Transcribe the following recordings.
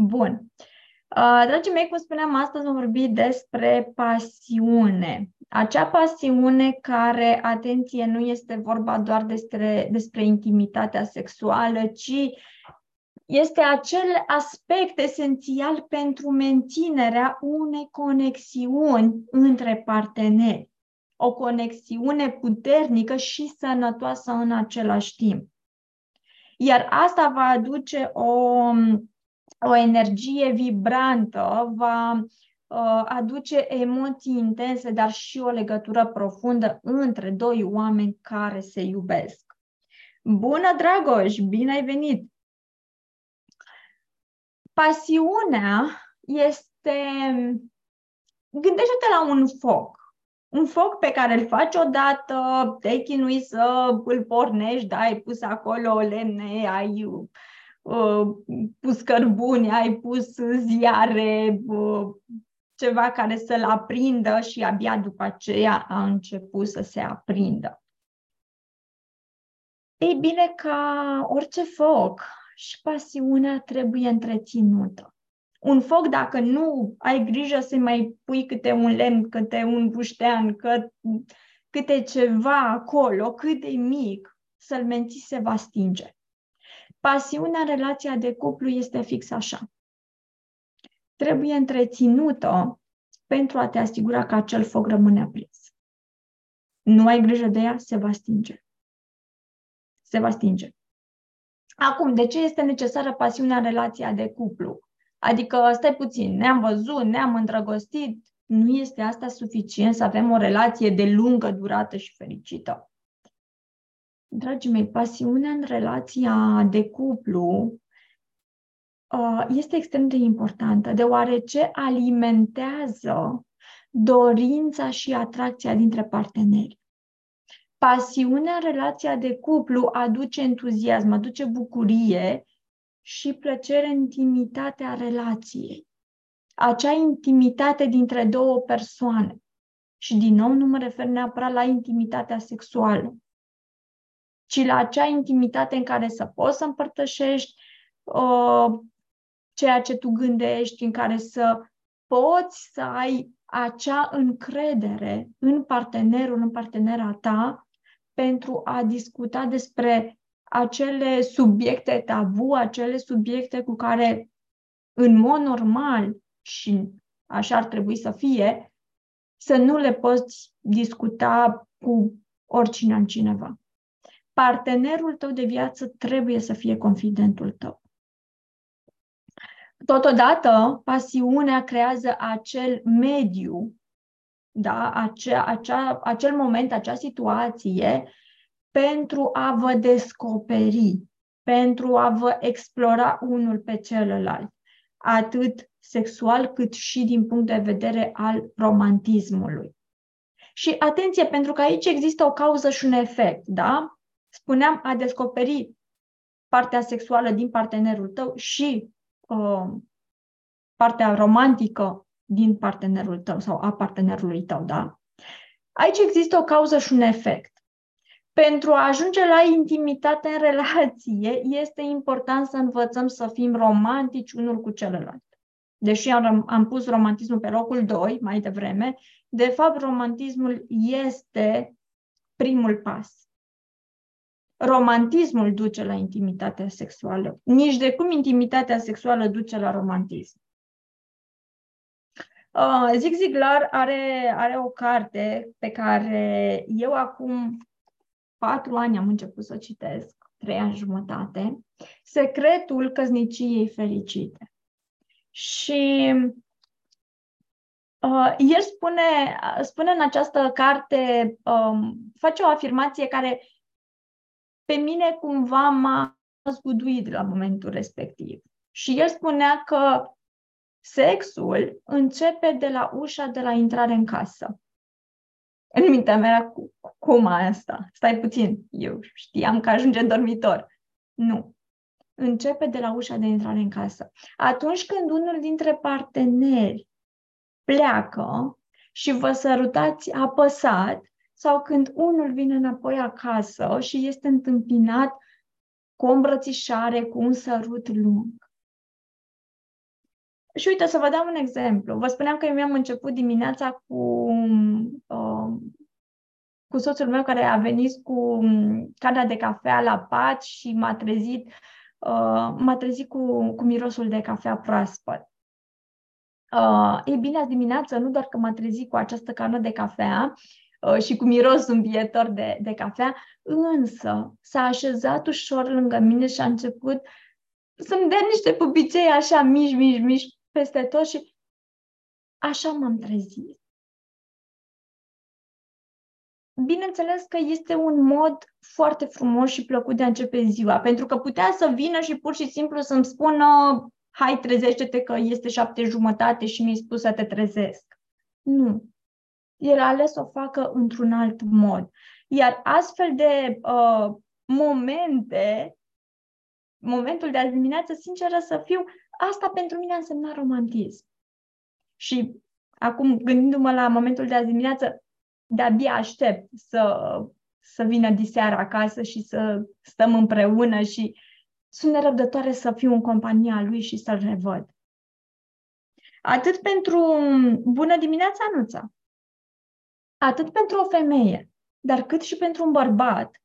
Bun. Uh, dragii mei, cum spuneam, astăzi vom vorbi despre pasiune. Acea pasiune care, atenție, nu este vorba doar despre, despre intimitatea sexuală, ci este acel aspect esențial pentru menținerea unei conexiuni între parteneri. O conexiune puternică și sănătoasă în același timp. Iar asta va aduce o, o energie vibrantă, va uh, aduce emoții intense, dar și o legătură profundă între doi oameni care se iubesc. Bună, Dragoș! Bine ai venit! Pasiunea este... Gândește-te la un foc. Un foc pe care îl faci odată, te chinui să îl pornești, da, ai pus acolo lemne, ai uh, pus cărbuni, ai pus ziare, uh, ceva care să-l aprindă și abia după aceea a început să se aprindă. Ei bine, ca orice foc, și pasiunea trebuie întreținută. Un foc, dacă nu ai grijă să mai pui câte un lemn, câte un buștean, că, câte ceva acolo, cât de mic, să-l menții, se va stinge. Pasiunea în relația de cuplu este fix așa. Trebuie întreținută pentru a te asigura că acel foc rămâne aprins. Nu ai grijă de ea, se va stinge. Se va stinge. Acum, de ce este necesară pasiunea în relația de cuplu? Adică, stai puțin, ne-am văzut, ne-am îndrăgostit, nu este asta suficient să avem o relație de lungă durată și fericită. Dragii mei, pasiunea în relația de cuplu uh, este extrem de importantă, deoarece alimentează dorința și atracția dintre parteneri. Pasiunea în relația de cuplu aduce entuziasm, aduce bucurie și plăcere în intimitatea relației. Acea intimitate dintre două persoane. Și din nou nu mă refer neapărat la intimitatea sexuală, ci la acea intimitate în care să poți să împărtășești uh, ceea ce tu gândești, în care să poți să ai acea încredere în partenerul, în partenera ta, pentru a discuta despre acele subiecte tabu, acele subiecte cu care, în mod normal, și așa ar trebui să fie, să nu le poți discuta cu oricine altcineva. Partenerul tău de viață trebuie să fie confidentul tău. Totodată, pasiunea creează acel mediu da, acea, acea, acel moment, acea situație pentru a vă descoperi, pentru a vă explora unul pe celălalt, atât sexual cât și din punct de vedere al romantismului. Și atenție, pentru că aici există o cauză și un efect, da? Spuneam a descoperi partea sexuală din partenerul tău și uh, partea romantică din partenerul tău sau a partenerului tău, da? Aici există o cauză și un efect. Pentru a ajunge la intimitate în relație, este important să învățăm să fim romantici unul cu celălalt. Deși am, am pus romantismul pe locul 2 mai devreme, de fapt romantismul este primul pas. Romantismul duce la intimitatea sexuală. Nici de cum intimitatea sexuală duce la romantism. Uh, Zig Ziglar are, are o carte pe care eu acum patru ani am început să o citesc, trei ani jumătate, Secretul căsniciei fericite. Și uh, el spune, spune în această carte, um, face o afirmație care pe mine cumva m-a zguduit la momentul respectiv. Și el spunea că Sexul începe de la ușa de la intrare în casă. În mintea mea, cum asta? Stai puțin, eu știam că ajunge în dormitor. Nu. Începe de la ușa de intrare în casă. Atunci când unul dintre parteneri pleacă și vă sărutați apăsat, sau când unul vine înapoi acasă și este întâmpinat cu o îmbrățișare, cu un sărut lung Și uite, să vă dau un exemplu. Vă spuneam că eu mi-am început dimineața cu, uh, cu soțul meu care a venit cu um, carnea de cafea la pat și m-a trezit, uh, m-a trezit cu, cu mirosul de cafea proaspăt. Uh, ei bine, azi dimineață, nu doar că m-a trezit cu această carnă de cafea uh, și cu miros îmbietor de, de cafea, însă s-a așezat ușor lângă mine și a început să-mi dea niște pupicei așa mici, mici, mici peste tot și așa m-am trezit. Bineînțeles că este un mod foarte frumos și plăcut de a începe ziua, pentru că putea să vină și pur și simplu să-mi spună hai, trezește-te că este șapte jumătate și mi-ai spus să te trezesc. Nu. El a ales să o facă într-un alt mod. Iar astfel de uh, momente, momentul de azi dimineață, sinceră să fiu, asta pentru mine a însemnat romantism. Și acum, gândindu-mă la momentul de azi dimineață, de-abia aștept să, să vină diseară acasă și să stăm împreună și sunt nerăbdătoare să fiu în compania lui și să-l revăd. Atât pentru bună dimineața, Anuța, atât pentru o femeie, dar cât și pentru un bărbat,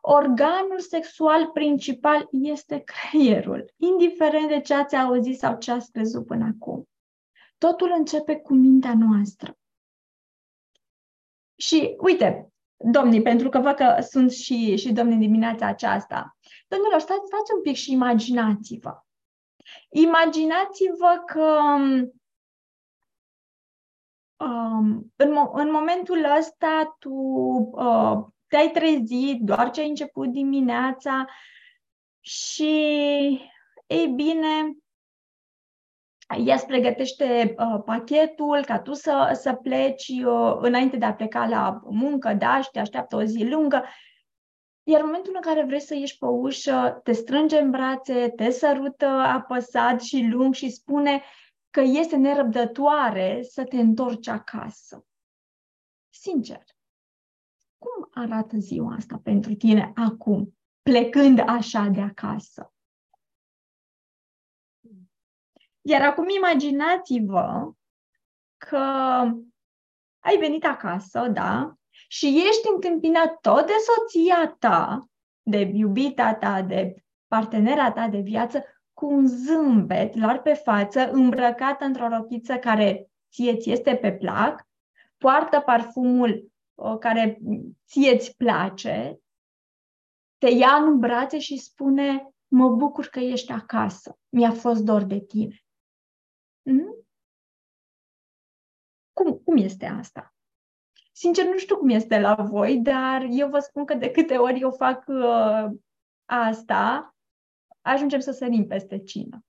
organul sexual principal este creierul, indiferent de ce ați auzit sau ce ați crezut până acum. Totul începe cu mintea noastră. Și uite, domnii, pentru că văd că sunt și, și domnii dimineața aceasta, domnilor, stați, stați un pic și imaginați-vă. Imaginați-vă că um, în, mo- în momentul ăsta tu uh, te-ai trezit, doar ce ai început dimineața și, ei bine, ea îți pregătește uh, pachetul ca tu să, să pleci uh, înainte de a pleca la muncă, da, și te așteaptă o zi lungă. Iar în momentul în care vrei să ieși pe ușă, te strânge în brațe, te sărută apăsat și lung și spune că este nerăbdătoare să te întorci acasă. Sincer, cum arată ziua asta pentru tine acum, plecând așa de acasă? Iar acum imaginați-vă că ai venit acasă, da? Și ești întâmpinat tot de soția ta, de iubita ta, de partenera ta de viață, cu un zâmbet lar pe față, îmbrăcată într-o rochiță care ție ți este pe plac, poartă parfumul care ție îți place, te ia în brațe și spune, mă bucur că ești acasă, mi-a fost dor de tine. Mm? Cum, cum este asta? Sincer, nu știu cum este la voi, dar eu vă spun că de câte ori eu fac uh, asta, ajungem să sărim peste cină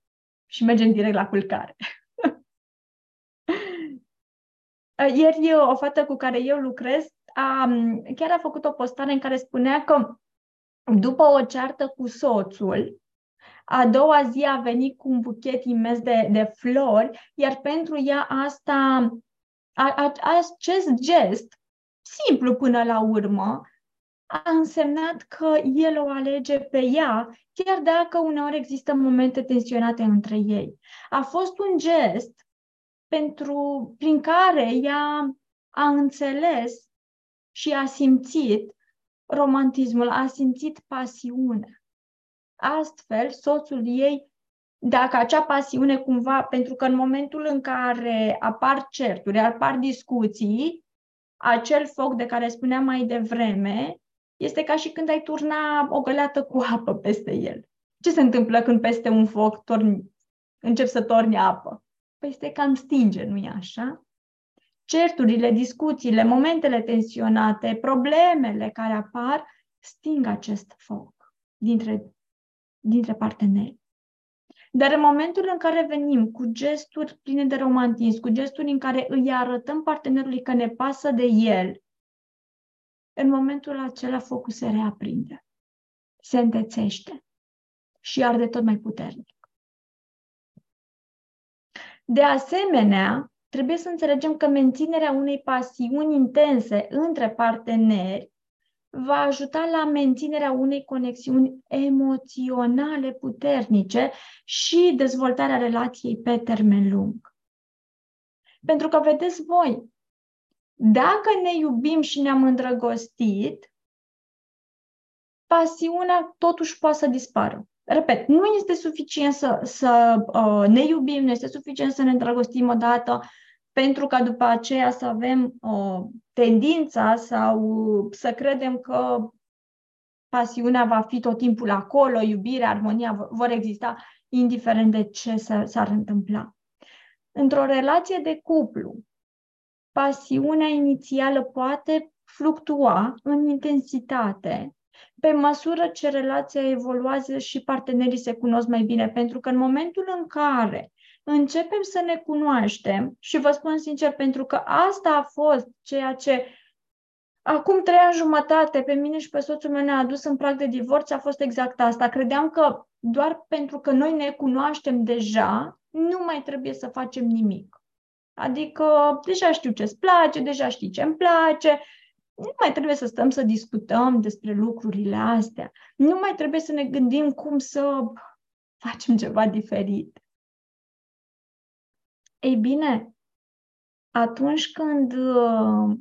și mergem direct la culcare. Ieri o fată cu care eu lucrez a, chiar a făcut o postare în care spunea că după o ceartă cu soțul, a doua zi a venit cu un buchet imens de, de flori, iar pentru ea asta, a, a, acest gest, simplu până la urmă, a însemnat că el o alege pe ea, chiar dacă uneori există momente tensionate între ei. A fost un gest pentru, prin care ea a înțeles și a simțit romantismul, a simțit pasiune. Astfel, soțul ei, dacă acea pasiune cumva, pentru că în momentul în care apar certuri, apar discuții, acel foc de care spuneam mai devreme, este ca și când ai turna o găleată cu apă peste el. Ce se întâmplă când peste un foc torni, încep să torni apă? Păi este cam stinge, nu-i așa? Certurile, discuțiile, momentele tensionate, problemele care apar, sting acest foc dintre dintre parteneri. Dar în momentul în care venim cu gesturi pline de romantism, cu gesturi în care îi arătăm partenerului că ne pasă de el, în momentul acela focul se reaprinde, se întețește și arde tot mai puternic. De asemenea, trebuie să înțelegem că menținerea unei pasiuni intense între parteneri va ajuta la menținerea unei conexiuni emoționale puternice și dezvoltarea relației pe termen lung. Pentru că, vedeți voi, dacă ne iubim și ne-am îndrăgostit, pasiunea totuși poate să dispară. Repet, nu este suficient să, să uh, ne iubim, nu este suficient să ne îndrăgostim odată, pentru ca după aceea să avem uh, tendința sau să credem că pasiunea va fi tot timpul acolo, iubirea, armonia vor exista, indiferent de ce s-ar întâmpla. Într-o relație de cuplu, pasiunea inițială poate fluctua în intensitate pe măsură ce relația evoluează și partenerii se cunosc mai bine, pentru că în momentul în care începem să ne cunoaștem și vă spun sincer, pentru că asta a fost ceea ce acum trei ani jumătate pe mine și pe soțul meu ne-a adus în prag de divorț, a fost exact asta. Credeam că doar pentru că noi ne cunoaștem deja, nu mai trebuie să facem nimic. Adică deja știu ce-ți place, deja știi ce-mi place, nu mai trebuie să stăm să discutăm despre lucrurile astea. Nu mai trebuie să ne gândim cum să facem ceva diferit. Ei bine, atunci când uh,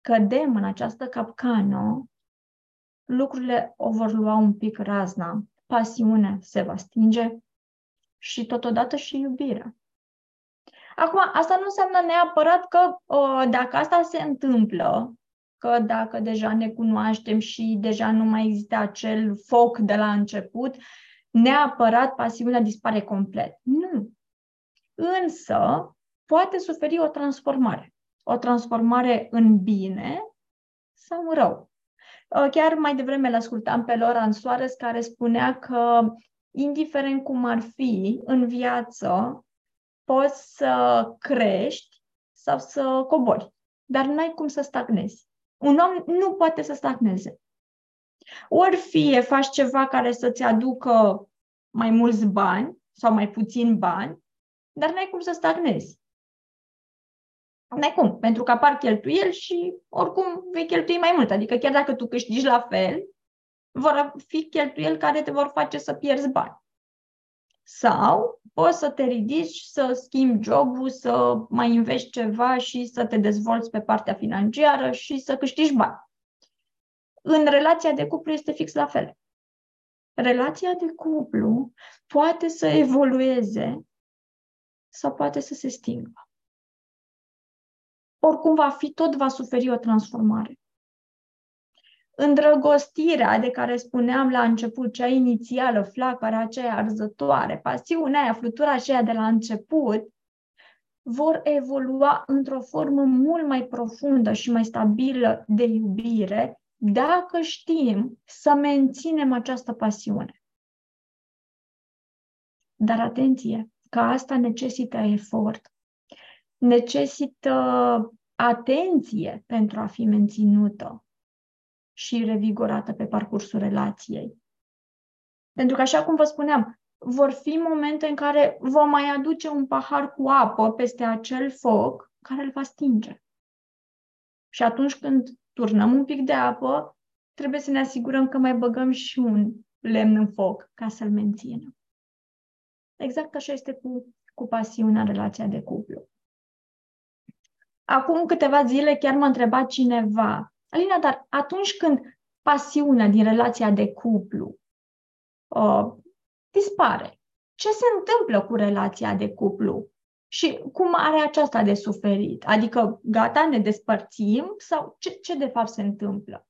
cădem în această capcană, lucrurile o vor lua un pic razna. Pasiunea se va stinge și totodată și iubirea. Acum, asta nu înseamnă neapărat că uh, dacă asta se întâmplă, că dacă deja ne cunoaștem și deja nu mai există acel foc de la început, neapărat pasiunea dispare complet. Nu. Însă, poate suferi o transformare. O transformare în bine sau în rău. Uh, chiar mai devreme îl ascultam pe Loran Soares care spunea că indiferent cum ar fi în viață, poți să crești sau să cobori, dar nu ai cum să stagnezi. Un om nu poate să stagneze. Ori fie faci ceva care să-ți aducă mai mulți bani sau mai puțin bani, dar n-ai cum să stagnezi. N-ai cum, pentru că apar cheltuieli și oricum vei cheltui mai mult. Adică chiar dacă tu câștigi la fel, vor fi cheltuieli care te vor face să pierzi bani. Sau poți să te ridici, să schimbi jobul, să mai investi ceva și să te dezvolți pe partea financiară și să câștigi bani. În relația de cuplu este fix la fel. Relația de cuplu poate să evolueze sau poate să se stingă. Oricum va fi, tot va suferi o transformare îndrăgostirea de care spuneam la început, cea inițială, flacăra aceea arzătoare, pasiunea aia, flutura aceea de la început, vor evolua într-o formă mult mai profundă și mai stabilă de iubire dacă știm să menținem această pasiune. Dar atenție, că asta necesită efort, necesită atenție pentru a fi menținută și revigorată pe parcursul relației. Pentru că, așa cum vă spuneam, vor fi momente în care vom mai aduce un pahar cu apă peste acel foc care îl va stinge. Și atunci când turnăm un pic de apă, trebuie să ne asigurăm că mai băgăm și un lemn în foc ca să-l menținem. Exact așa este cu, cu pasiunea relația de cuplu. Acum câteva zile chiar m-a întrebat cineva Alina, dar atunci când pasiunea din relația de cuplu uh, dispare, ce se întâmplă cu relația de cuplu? Și cum are aceasta de suferit? Adică, gata, ne despărțim sau ce, ce de fapt se întâmplă?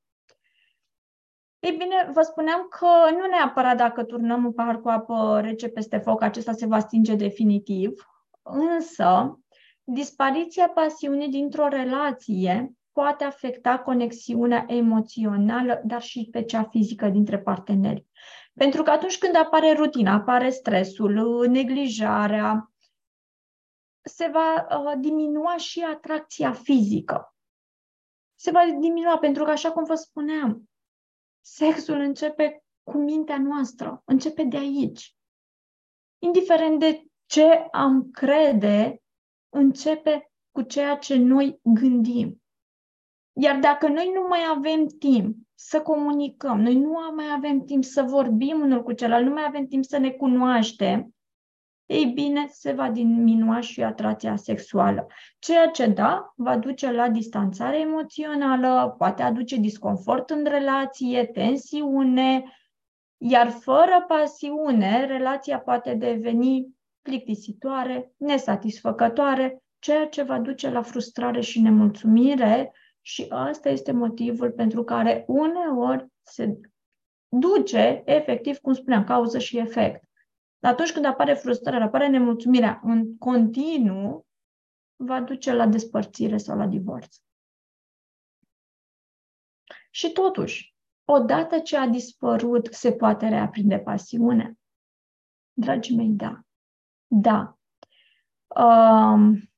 Ei bine, vă spuneam că nu neapărat dacă turnăm un pahar cu apă rece peste foc, acesta se va stinge definitiv, însă dispariția pasiunii dintr-o relație poate afecta conexiunea emoțională, dar și pe cea fizică dintre parteneri. Pentru că atunci când apare rutina, apare stresul, neglijarea, se va uh, diminua și atracția fizică. Se va diminua pentru că, așa cum vă spuneam, sexul începe cu mintea noastră, începe de aici. Indiferent de ce am crede, începe cu ceea ce noi gândim Iar dacă noi nu mai avem timp să comunicăm, noi nu mai avem timp să vorbim unul cu celălalt, nu mai avem timp să ne cunoaștem, ei bine, se va diminua și atracția sexuală. Ceea ce, da, va duce la distanțare emoțională, poate aduce disconfort în relație, tensiune, iar fără pasiune, relația poate deveni plictisitoare, nesatisfăcătoare, ceea ce va duce la frustrare și nemulțumire și asta este motivul pentru care uneori se duce, efectiv, cum spuneam, cauză și efect. Atunci când apare frustrarea, apare nemulțumirea în continuu, va duce la despărțire sau la divorț. Și totuși, odată ce a dispărut, se poate reaprinde pasiunea? Dragii mei, da. Da. Um,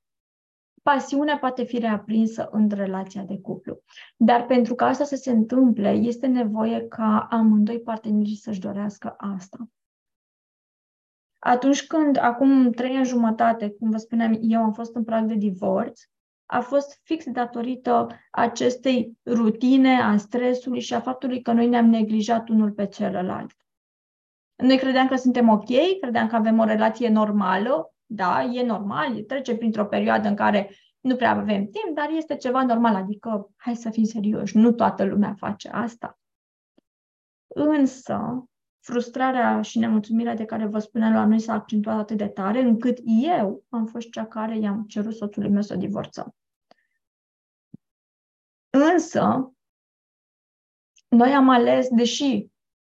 pasiunea poate fi reaprinsă în relația de cuplu. Dar pentru ca asta să se întâmple, este nevoie ca amândoi partenerii să-și dorească asta. Atunci când, acum trei ani jumătate, cum vă spuneam, eu am fost în prag de divorț, a fost fix datorită acestei rutine, a stresului și a faptului că noi ne-am neglijat unul pe celălalt. Noi credeam că suntem ok, credeam că avem o relație normală, da, e normal, trece printr-o perioadă în care nu prea avem timp, dar este ceva normal, adică hai să fim serioși, nu toată lumea face asta. Însă, frustrarea și nemulțumirea de care vă spuneam la noi s-a accentuat atât de tare, încât eu am fost cea care i-am cerut soțului meu să divorțăm. Însă, noi am ales, deși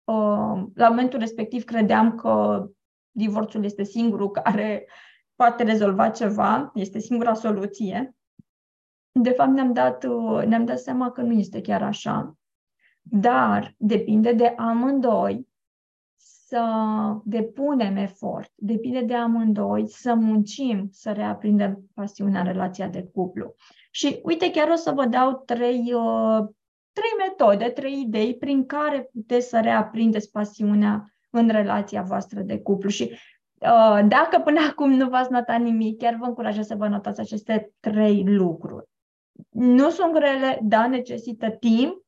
uh, la momentul respectiv credeam că divorțul este singurul care poate rezolva ceva, este singura soluție, de fapt ne-am dat, uh, ne-am dat seama că nu este chiar așa. Dar depinde de amândoi să depunem efort, depinde de amândoi să muncim, să reaprindem pasiunea în relația de cuplu. Și uite, chiar o să vă dau trei, uh, trei metode, trei idei prin care puteți să reaprindeți pasiunea în relația voastră de cuplu. Și uh, dacă până acum nu v-ați notat nimic, chiar vă încurajez să vă notați aceste trei lucruri. Nu sunt grele, da, necesită timp,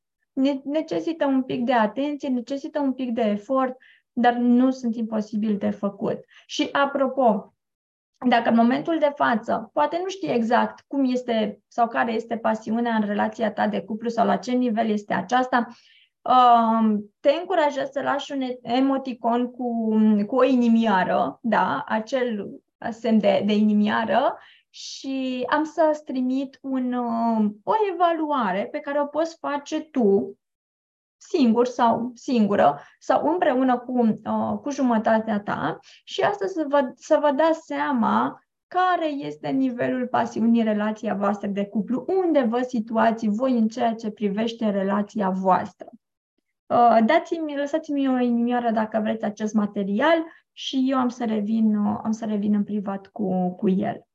necesită un pic de atenție, necesită un pic de efort, dar nu sunt imposibil de făcut. Și apropo, dacă în momentul de față, poate nu știi exact cum este sau care este pasiunea în relația ta de cuplu sau la ce nivel este aceasta, um, te încurajez să lași un emoticon cu, cu o inimioară, da, acel semn de, de inimioară și am să-ți trimit un, um, o evaluare pe care o poți face tu singur sau singură sau împreună cu, uh, cu jumătatea ta și asta să vă, să vă dați seama care este nivelul pasiunii relația voastră de cuplu, unde vă situați voi în ceea ce privește relația voastră. Uh, dați-mi, lăsați-mi o inimioară dacă vreți acest material și eu am să revin, uh, am să revin în privat cu, cu el.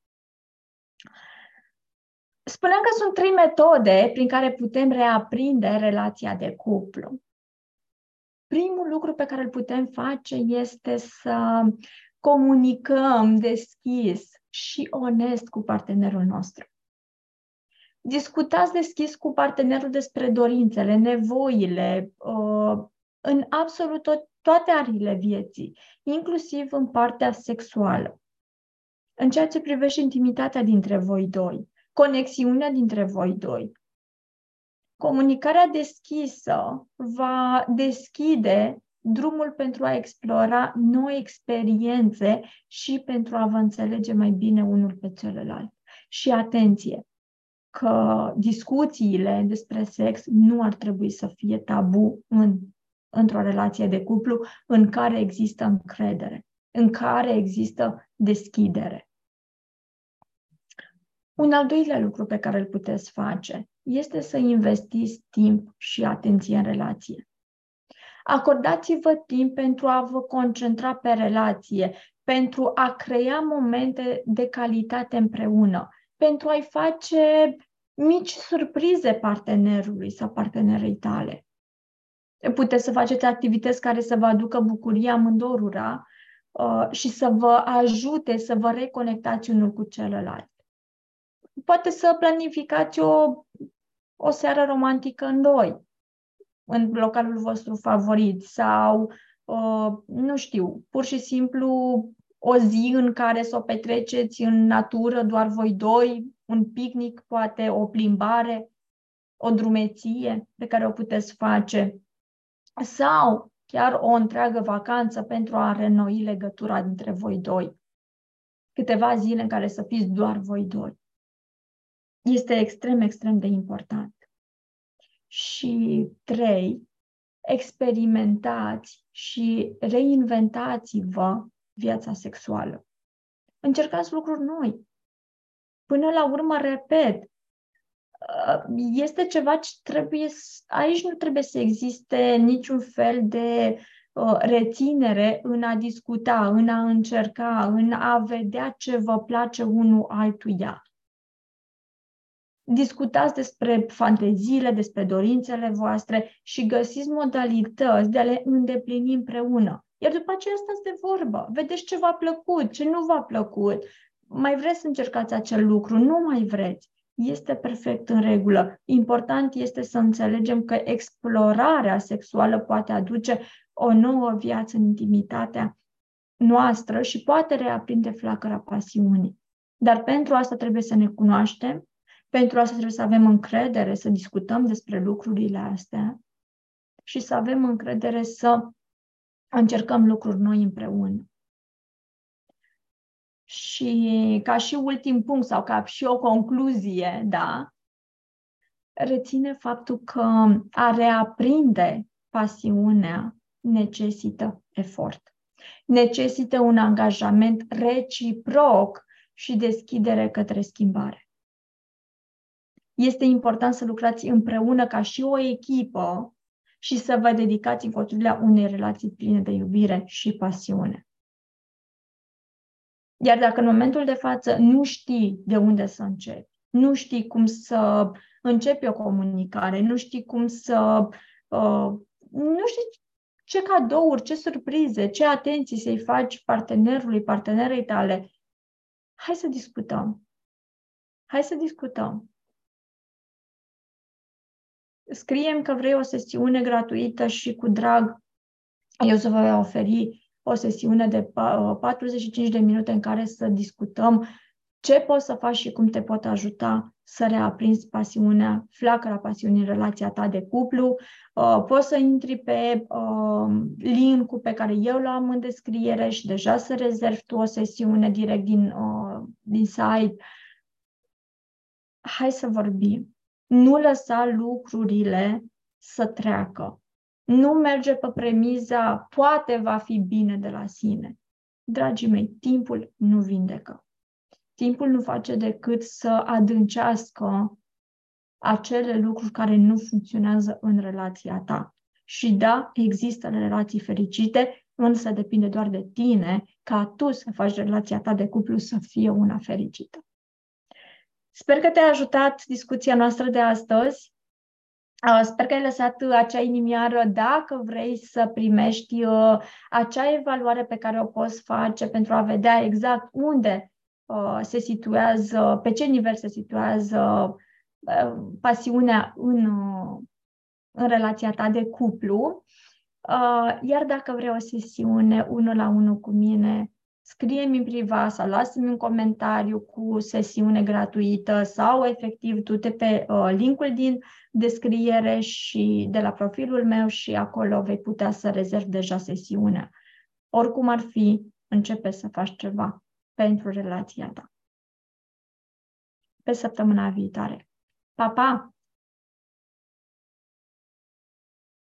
Spuneam că sunt trei metode prin care putem reaprinde relația de cuplu. Primul lucru pe care îl putem face este să comunicăm deschis și onest cu partenerul nostru. Discutați deschis cu partenerul despre dorințele, nevoile, uh, în absolut toate arile vieții, inclusiv în partea sexuală. În ceea ce privește intimitatea dintre voi doi, conexiunea dintre voi doi. Comunicarea deschisă va deschide drumul pentru a explora noi experiențe și pentru a vă înțelege mai bine unul pe celălalt. Și atenție, că discuțiile despre sex nu ar trebui să fie tabu în, într-o relație de cuplu în care există încredere, în care există deschidere. Un al doilea lucru pe care îl puteți face este să investiți timp și atenție în relație. Acordați-vă timp pentru a vă concentra pe relație, pentru a crea momente de calitate împreună, pentru a-i face mici surprize partenerului sau partenerei tale. Puteți să faceți activități care să vă aducă bucurie amândorura uh, și să vă ajute să vă reconectați unul cu celălalt poate să planificați o, o seară romantică în doi, în localul vostru favorit sau, uh, nu știu, pur și simplu o zi în care să o petreceți în natură, doar voi doi, un picnic, poate o plimbare, o drumeție pe care o puteți face sau chiar o întreagă vacanță pentru a renoi legătura dintre voi doi. Câteva zile în care să fiți doar voi doi. Este extrem, extrem de important. Și trei, experimentați și reinventați-vă viața sexuală. Încercați lucruri noi. Până la urmă, repet, uh, este ceva ce trebuie, aici nu trebuie să existe niciun fel de uh, reținere în a discuta, în a încerca, în a vedea ce vă place unul altuia. Discutați despre fanteziile, despre dorințele voastre și găsiți modalități de a le îndeplini împreună. Iar după aceea stați de vorbă, vedeți ce v-a plăcut, ce nu v-a plăcut. Mai vreți să încercați acel lucru, nu mai vreți. Este perfect în regulă. Important este să înțelegem că explorarea sexuală poate aduce o nouă viață în intimitatea noastră și poate reaprinde flacăra pasiunii. Dar pentru asta trebuie să ne cunoaștem, pentru asta trebuie să avem încredere, să discutăm despre lucrurile astea și să avem încredere să încercăm lucruri noi împreună. Și ca și ultim punct sau ca și o concluzie, da, reține faptul că a reaprinde pasiunea necesită efort. Necesită un angajament reciproc și deschidere către schimbare. Este important să lucrați împreună ca și o echipă și să vă dedicați în construirea unei relații pline de iubire și pasiune. Iar dacă în momentul de față nu știi de unde să începi, nu știi cum să începi o comunicare, nu știi cum să. Uh, nu știi ce cadouri, ce surprize, ce atenții să-i faci partenerului, partenerei tale, hai să discutăm. Hai să discutăm scriem că vrei o sesiune gratuită și cu drag eu să vă oferi o sesiune de 45 de minute în care să discutăm ce poți să faci și cum te pot ajuta să reaprinzi pasiunea, flacăra pasiunii în relația ta de cuplu. Uh, poți să intri pe uh, link-ul pe care eu l-am în descriere și deja să rezervi tu o sesiune direct din, uh, din site. Hai să vorbim. Nu lăsa lucrurile să treacă. Nu merge pe premiza poate va fi bine de la sine. Dragii mei, timpul nu vindecă. Timpul nu face decât să adâncească acele lucruri care nu funcționează în relația ta. Și da, există relații fericite, însă depinde doar de tine ca tu să faci relația ta de cuplu să fie una fericită. Sper că te-a ajutat discuția noastră de astăzi. Uh, sper că ai lăsat acea inimioară dacă vrei să primești uh, acea evaluare pe care o poți face pentru a vedea exact unde uh, se situează, pe ce nivel se situează pasiunea în, în relația ta de cuplu. Iar dacă vrei o sesiune unul la unul cu mine, scrie-mi în privat sau lasă-mi un comentariu cu sesiune gratuită sau efectiv du-te pe uh, linkul din descriere și de la profilul meu și acolo vei putea să rezervi deja sesiunea. Oricum ar fi, începe să faci ceva pentru relația ta. Pe săptămâna viitoare. Pa, pa!